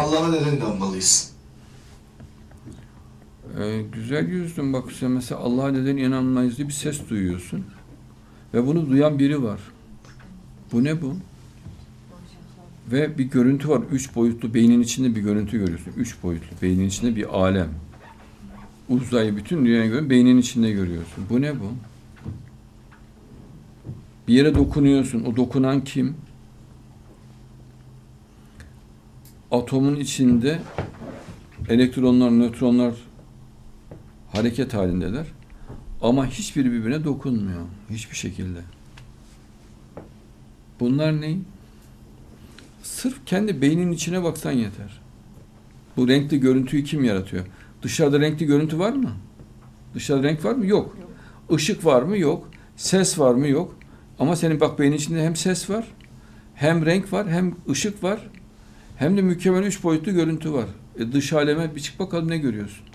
Allah'a neden inanmalıyız? Ee, güzel yüzdün bak sen mesela Allah'a neden inanmayız diye bir ses duyuyorsun. Ve bunu duyan biri var. Bu ne bu? Ve bir görüntü var. Üç boyutlu beynin içinde bir görüntü görüyorsun. Üç boyutlu beynin içinde bir alem. Uzayı bütün dünyayı görüyorsun. Beynin içinde görüyorsun. Bu ne bu? Bir yere dokunuyorsun. O dokunan kim? Atomun içinde elektronlar, nötronlar hareket halindeler. Ama hiçbiri birbirine dokunmuyor. Hiçbir şekilde. Bunlar ne? Sırf kendi beynin içine baksan yeter. Bu renkli görüntüyü kim yaratıyor? Dışarıda renkli görüntü var mı? Dışarıda renk var mı? Yok. Işık var mı? Yok. Ses var mı? Yok. Ama senin bak beynin içinde hem ses var, hem renk var, hem ışık var, hem de mükemmel üç boyutlu görüntü var. E dış aleme bir çık bakalım ne görüyorsun?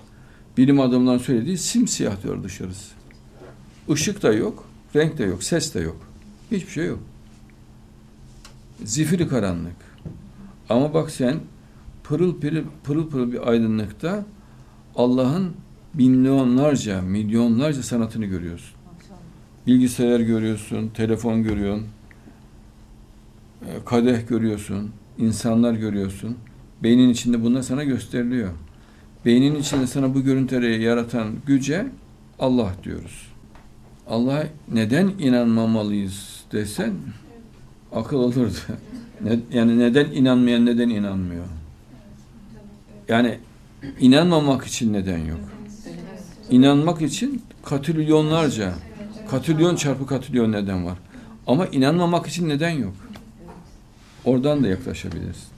Bilim adamlarının söylediği simsiyah diyor dışarısı. Işık da yok, renk de yok, ses de yok. Hiçbir şey yok. Zifiri karanlık. Ama bak sen pırıl pırıl, pırıl pırıl bir aydınlıkta Allah'ın milyonlarca, milyonlarca sanatını görüyorsun. Bilgisayar görüyorsun, telefon görüyorsun, e, kadeh görüyorsun, insanlar görüyorsun. Beynin içinde bunlar sana gösteriliyor. Beynin içinde sana bu görüntüleri yaratan güce Allah diyoruz. Allah'a neden inanmamalıyız desen akıl olurdu. Yani neden inanmayan neden inanmıyor? Yani inanmamak için neden yok? İnanmak için katrilyonlarca, katrilyon çarpı katrilyon neden var. Ama inanmamak için neden yok? Oradan da yaklaşabilirsin.